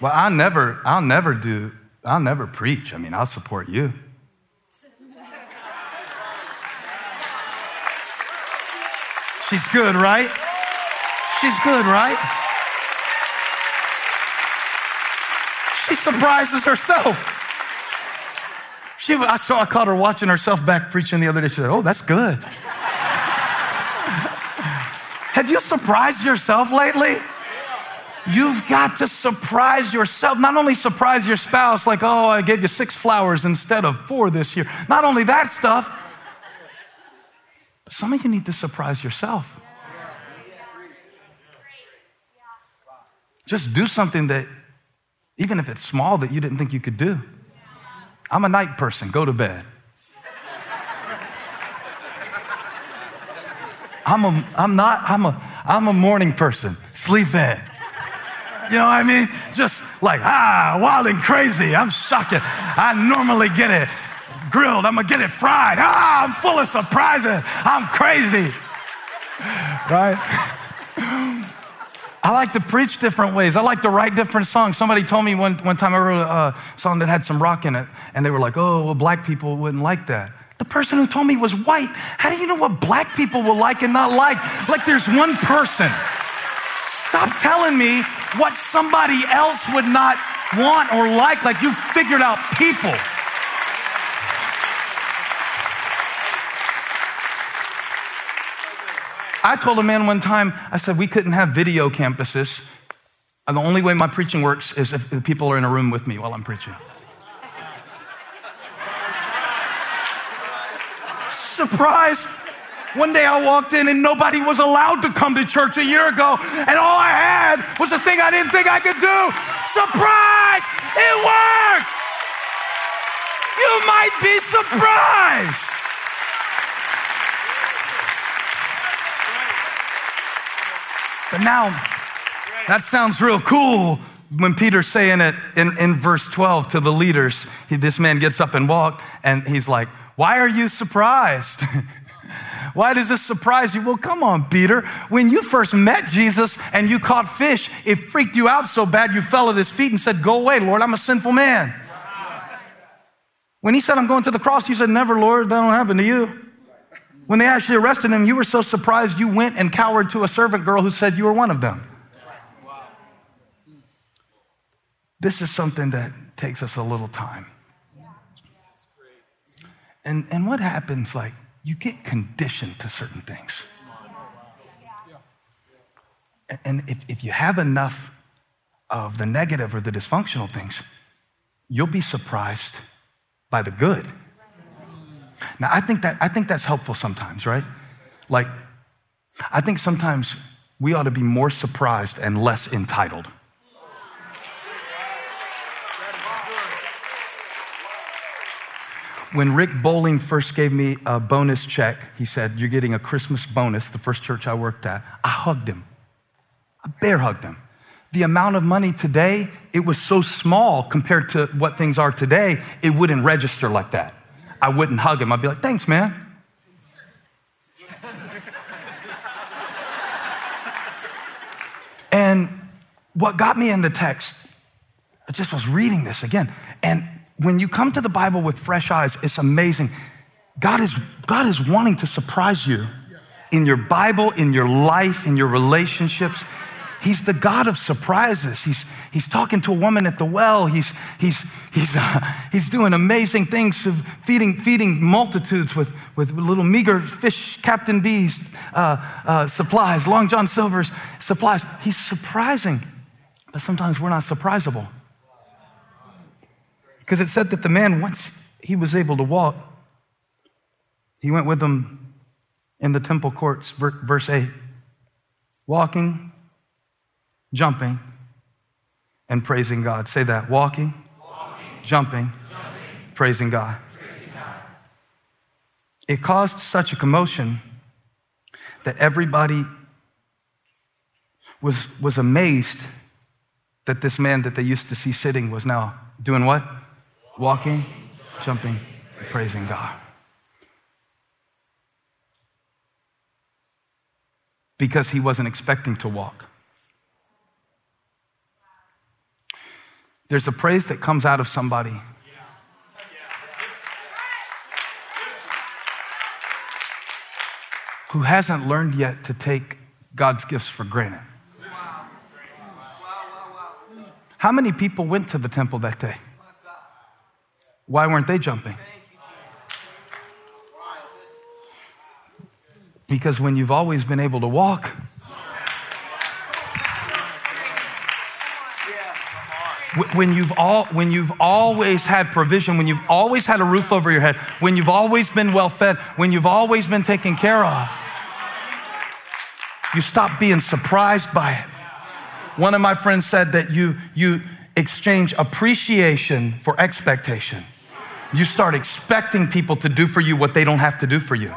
Well, I'll never, I'll never do, I'll never preach. I mean, I'll support you. She's good, right? She's good, right? She surprises herself. She, I saw, I caught her watching herself back preaching the other day. She said, Oh, that's good. Have you surprised yourself lately? You've got to surprise yourself. Not only surprise your spouse, like, oh, I gave you six flowers instead of four this year. Not only that stuff, but some of you need to surprise yourself. Just do something that even if it's small that you didn't think you could do. I'm a night person, go to bed. I'm, a, I'm not, I'm a, I'm a morning person, sleep in. You know what I mean? Just like, ah, wild and crazy. I'm shocking. I normally get it grilled. I'm gonna get it fried. Ah, I'm full of surprises. I'm crazy. Right? I like to preach different ways. I like to write different songs. Somebody told me one, one time I wrote a, song that had some rock in it, and they were like, oh, well, black people wouldn't like that. The person who told me was white. How do you know what black people will like and not like? Like there's one person. Stop telling me what somebody else would not want or like, like you figured out people. I told a man one time, I said, we couldn't have video campuses. And the only way my preaching works is if the people are in a room with me while I'm preaching. Surprise! One day I walked in and nobody was allowed to come to church a year ago, and all I had was a thing I didn't think I could do. Surprise! It worked! You might be surprised. But now, that sounds real cool when Peter's saying it in, in verse 12 to the leaders. He, this man gets up and walks, and he's like, Why are you surprised? Why does this surprise you? Well, come on, Peter. When you first met Jesus and you caught fish, it freaked you out so bad you fell at his feet and said, Go away, Lord, I'm a sinful man. When he said, I'm going to the cross, you said, Never, Lord, that don't happen to you. When they actually arrested him, you were so surprised you went and cowered to a servant girl who said you were one of them. This is something that takes us a little time. And, and what happens, like, you get conditioned to certain things. And if, if you have enough of the negative or the dysfunctional things, you'll be surprised by the good. Now, I think, that, I think that's helpful sometimes, right? Like, I think sometimes we ought to be more surprised and less entitled. When Rick Bowling first gave me a bonus check, he said, You're getting a Christmas bonus, the first church I worked at. I hugged him. I bear hugged him. The amount of money today, it was so small compared to what things are today, it wouldn't register like that. I wouldn't hug him. I'd be like, Thanks, man. and what got me in the text, I just was reading this again. And when you come to the Bible with fresh eyes, it's amazing. God is, God is wanting to surprise you in your Bible, in your life, in your relationships. He's the God of surprises. He's, he's talking to a woman at the well. He's, he's, he's, uh, he's doing amazing things, feeding, feeding multitudes with, with little meager fish, Captain D's uh, uh, supplies, Long John Silver's supplies. He's surprising, but sometimes we're not surprisable. Because it said that the man, once he was able to walk, he went with them in the temple courts, verse 8, walking, jumping, and praising God. Say that walking, walking jumping, jumping, praising God. praising God. It caused such a commotion that everybody was, was amazed that this man that they used to see sitting was now doing what? walking, jumping, praising God. Because he wasn't expecting to walk. There's a praise that comes out of somebody who hasn't learned yet to take God's gifts for granted. How many people went to the temple that day? Why weren't they jumping? Because when you've always been able to walk, when you've all when you've always had provision when you've always had a roof over your head when you've always been well fed when you've always been taken care of you stop being surprised by it one of my friends said that you you exchange appreciation for expectation you start expecting people to do for you what they don't have to do for you.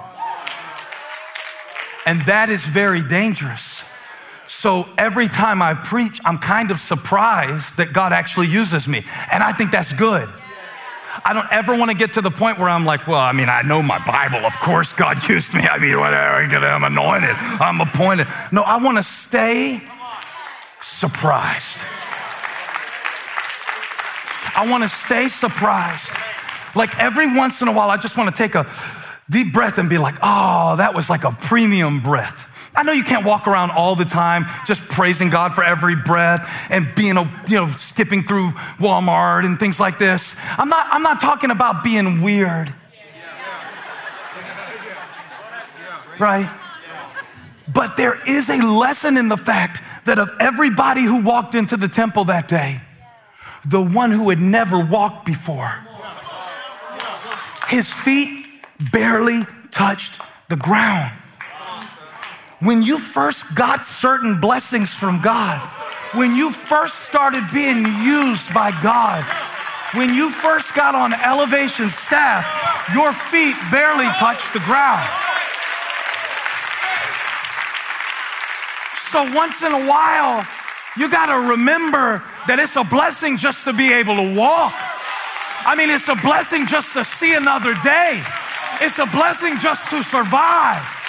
And that is very dangerous. So every time I preach, I'm kind of surprised that God actually uses me. And I think that's good. I don't ever want to get to the point where I'm like, well, I mean, I know my Bible. Of course, God used me. I mean, whatever. I'm anointed. I'm appointed. No, I want to stay surprised. I want to stay surprised. Like every once in a while, I just want to take a deep breath and be like, oh, that was like a premium breath. I know you can't walk around all the time just praising God for every breath and being, you know, skipping through Walmart and things like this. I'm not, I'm not talking about being weird. Right? But there is a lesson in the fact that of everybody who walked into the temple that day, the one who had never walked before, his feet barely touched the ground. When you first got certain blessings from God, when you first started being used by God, when you first got on elevation staff, your feet barely touched the ground. So once in a while, you got to remember that it's a blessing just to be able to walk. I mean, it's a blessing just to see another day. It's a blessing just to survive.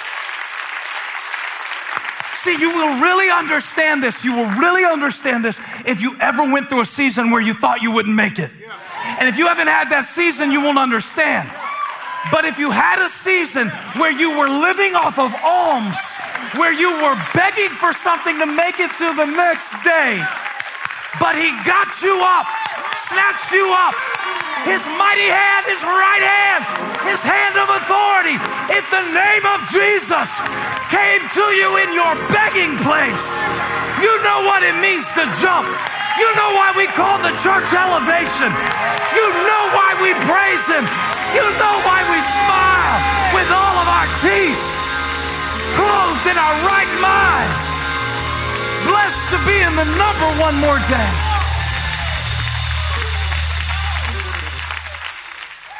See, you will really understand this. You will really understand this if you ever went through a season where you thought you wouldn't make it. And if you haven't had that season, you won't understand. But if you had a season where you were living off of alms, where you were begging for something to make it to the next day, but He got you up, snatched you up, His mighty hand, His right hand, His hand of authority. If the name of Jesus came to you in your begging place, you know what it means to jump. You know why we call the church elevation. You know why we praise Him. You know why we smile with all of our teeth, clothed in our right mind. Blessed to be in the number one more day.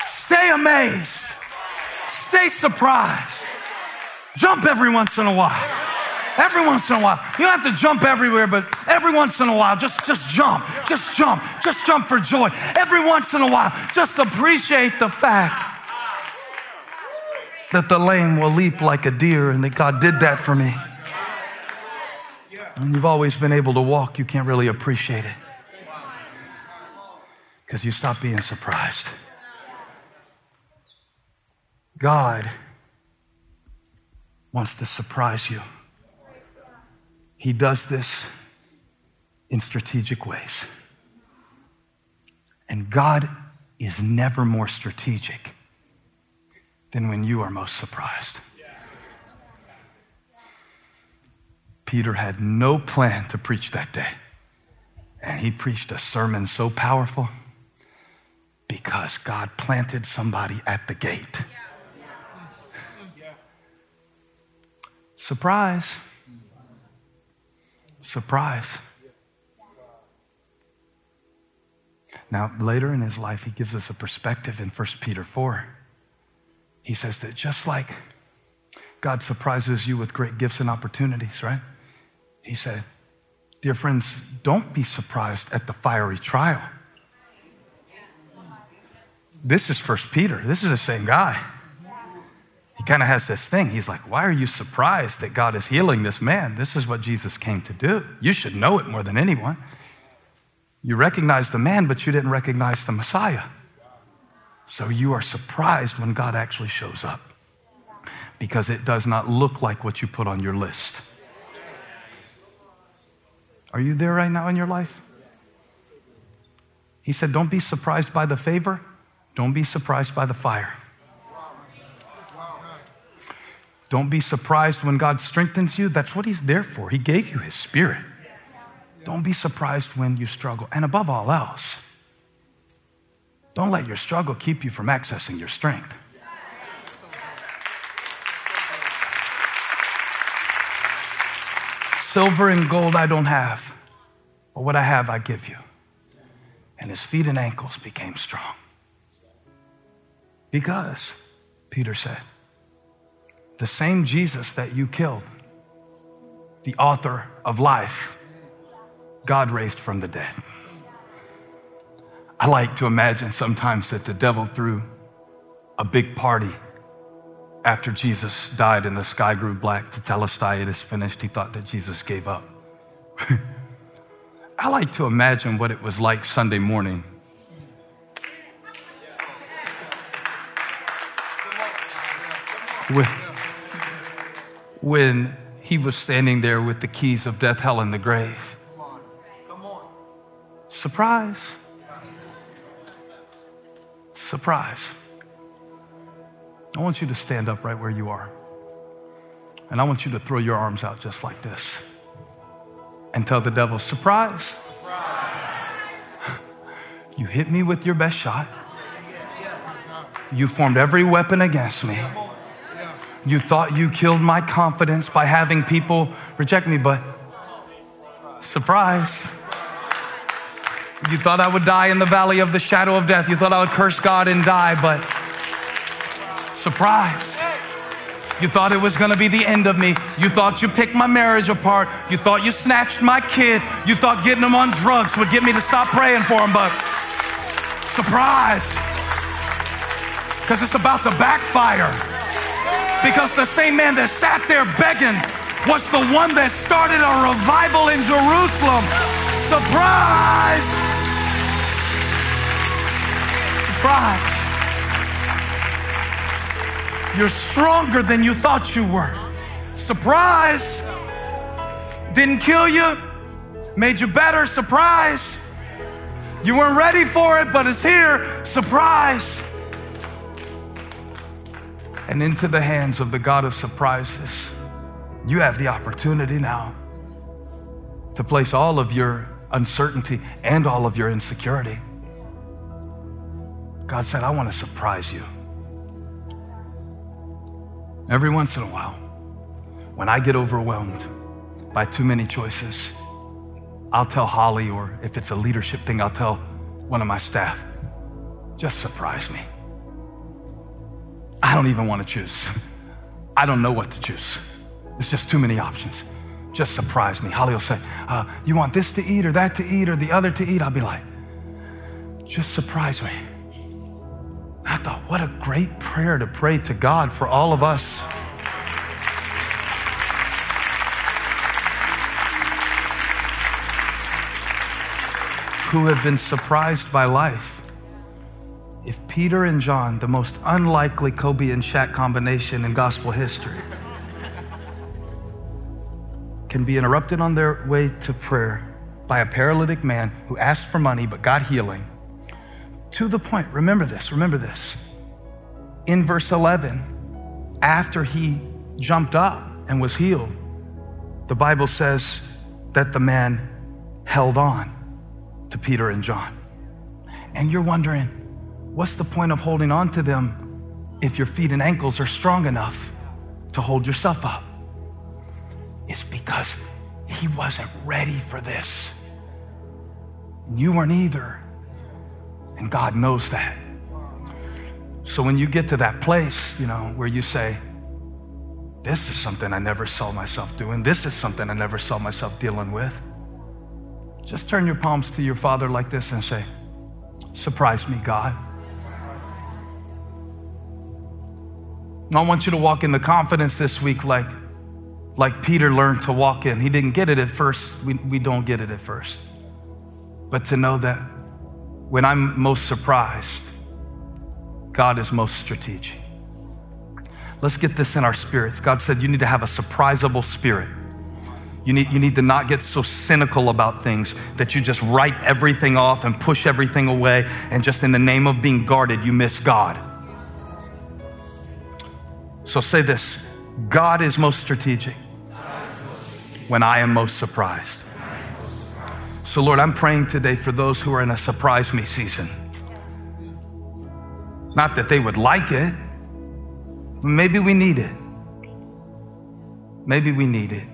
Stay amazed. Stay surprised. Jump every once in a while. Every once in a while. You don't have to jump everywhere, but every once in a while, just, just jump. Just jump. Just jump for joy. Every once in a while, just appreciate the fact that the lame will leap like a deer and that God did that for me. And you've always been able to walk, you can't really appreciate it because you stop being surprised. God wants to surprise you. He does this in strategic ways. And God is never more strategic than when you are most surprised. Peter had no plan to preach that day. And he preached a sermon so powerful because God planted somebody at the gate. Surprise. Surprise. Now, later in his life, he gives us a perspective in 1 Peter 4. He says that just like God surprises you with great gifts and opportunities, right? He said, Dear friends, don't be surprised at the fiery trial. This is First Peter. This is the same guy he kind of has this thing. He's like, Why are you surprised that God is healing this man? This is what Jesus came to do. You should know it more than anyone. You recognize the man, but you didn't recognize the Messiah. So you are surprised when God actually shows up because it does not look like what you put on your list. Are you there right now in your life? He said, Don't be surprised by the favor, don't be surprised by the fire. Don't be surprised when God strengthens you. That's what He's there for. He gave you His Spirit. Don't be surprised when you struggle. And above all else, don't let your struggle keep you from accessing your strength. Silver and gold I don't have, but what I have I give you. And his feet and ankles became strong. Because, Peter said, the same Jesus that you killed, the author of life, God raised from the dead. I like to imagine sometimes that the devil threw a big party after Jesus died and the sky grew black to tell us it is finished. He thought that Jesus gave up. I like to imagine what it was like Sunday morning with when he was standing there with the keys of death, hell, and the grave. Surprise. Surprise. I want you to stand up right where you are. And I want you to throw your arms out just like this and tell the devil, surprise. surprise. You hit me with your best shot. You formed every weapon against me. You thought you killed my confidence by having people reject me, but surprise. You thought I would die in the valley of the shadow of death. You thought I would curse God and die, but surprise. You thought it was gonna be the end of me. You thought you picked my marriage apart. You thought you snatched my kid. You thought getting him on drugs would get me to stop praying for him, but surprise. Because it's about to backfire. Because the same man that sat there begging was the one that started a revival in Jerusalem. Surprise! Surprise. You're stronger than you thought you were. Surprise! Didn't kill you, made you better. Surprise! You weren't ready for it, but it's here. Surprise! And into the hands of the God of surprises, you have the opportunity now to place all of your uncertainty and all of your insecurity. God said, I want to surprise you. Every once in a while, when I get overwhelmed by too many choices, I'll tell Holly, or if it's a leadership thing, I'll tell one of my staff, just surprise me. I don't even want to choose. I don't know what to choose. There's just too many options. Just surprise me. Holly will say, uh, You want this to eat, or that to eat, or the other to eat? I'll be like, Just surprise me. I thought, what a great prayer to pray to God for all of us. Who have been surprised by life. If Peter and John, the most unlikely Kobe and Shaq combination in gospel history, can be interrupted on their way to prayer by a paralytic man who asked for money but got healing to the point. Remember this, remember this. In verse 11, after he jumped up and was healed, the Bible says that the man held on to Peter and John. And you're wondering, what's the point of holding on to them if your feet and ankles are strong enough to hold yourself up? It's because he wasn't ready for this. And You weren't either. And God knows that. So when you get to that place, you know, where you say, this is something I never saw myself doing, this is something I never saw myself dealing with, just turn your palms to your Father like this and say, Surprise me, God. I want you to walk in the confidence this week like, like Peter learned to walk in. He didn't get it at first. We, we don't get it at first. But to know that when I'm most surprised, God is most strategic. Let's get this in our spirits. God said you need to have a surprisable spirit. You need, you need to not get so cynical about things that you just write everything off and push everything away, and just in the name of being guarded, you miss God. So say this God is most strategic when I am most surprised. So, Lord, I'm praying today for those who are in a surprise me season. Not that they would like it, maybe we need it. Maybe we need it.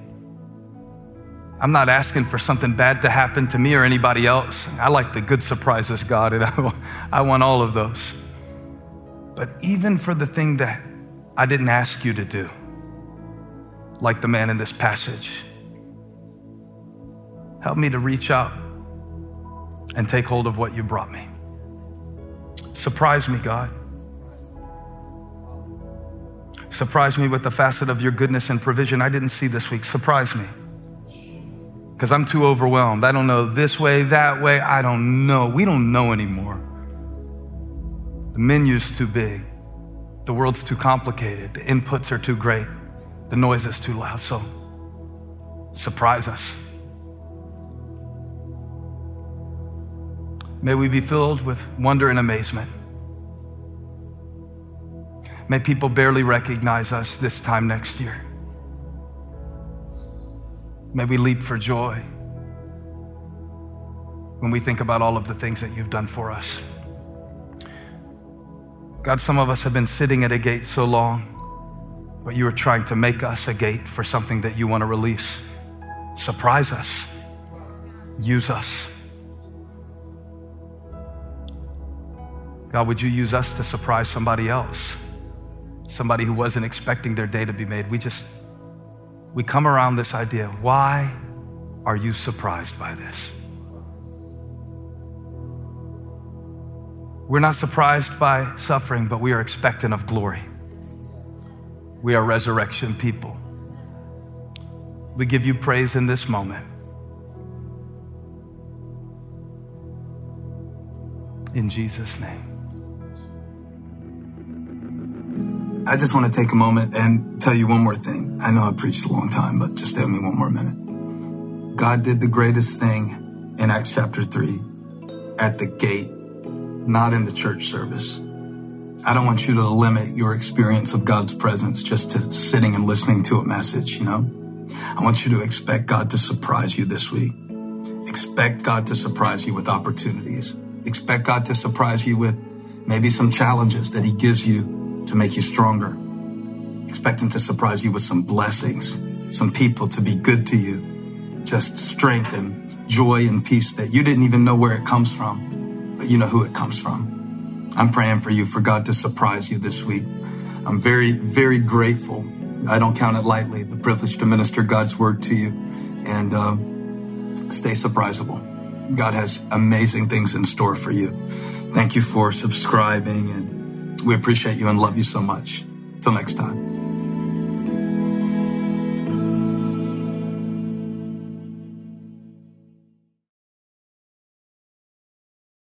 I'm not asking for something bad to happen to me or anybody else. I like the good surprises, God, and I want all of those. But even for the thing that I didn't ask you to do, like the man in this passage, Help me to reach out and take hold of what you brought me. Surprise me, God. Surprise me with the facet of your goodness and provision I didn't see this week. Surprise me. Because I'm too overwhelmed. I don't know this way, that way. I don't know. We don't know anymore. The menu's too big. The world's too complicated. The inputs are too great. The noise is too loud. So, surprise us. May we be filled with wonder and amazement. May people barely recognize us this time next year. May we leap for joy when we think about all of the things that you've done for us. God, some of us have been sitting at a gate so long, but you are trying to make us a gate for something that you want to release. Surprise us, use us. God, would you use us to surprise somebody else? Somebody who wasn't expecting their day to be made. We just, we come around this idea why are you surprised by this? We're not surprised by suffering, but we are expectant of glory. We are resurrection people. We give you praise in this moment. In Jesus' name. I just want to take a moment and tell you one more thing. I know I preached a long time, but just with me one more minute. God did the greatest thing in Acts chapter 3 at the gate, not in the church service. I don't want you to limit your experience of God's presence just to sitting and listening to a message, you know? I want you to expect God to surprise you this week. Expect God to surprise you with opportunities. Expect God to surprise you with maybe some challenges that He gives you to make you stronger. Expect him to surprise you with some blessings, some people to be good to you, just strength and joy and peace that you didn't even know where it comes from, but you know who it comes from. I'm praying for you for God to surprise you this week. I'm very, very grateful. I don't count it lightly, the privilege to minister God's word to you and uh, stay surprisable. God has amazing things in store for you. Thank you for subscribing and we appreciate you and love you so much. Till next time.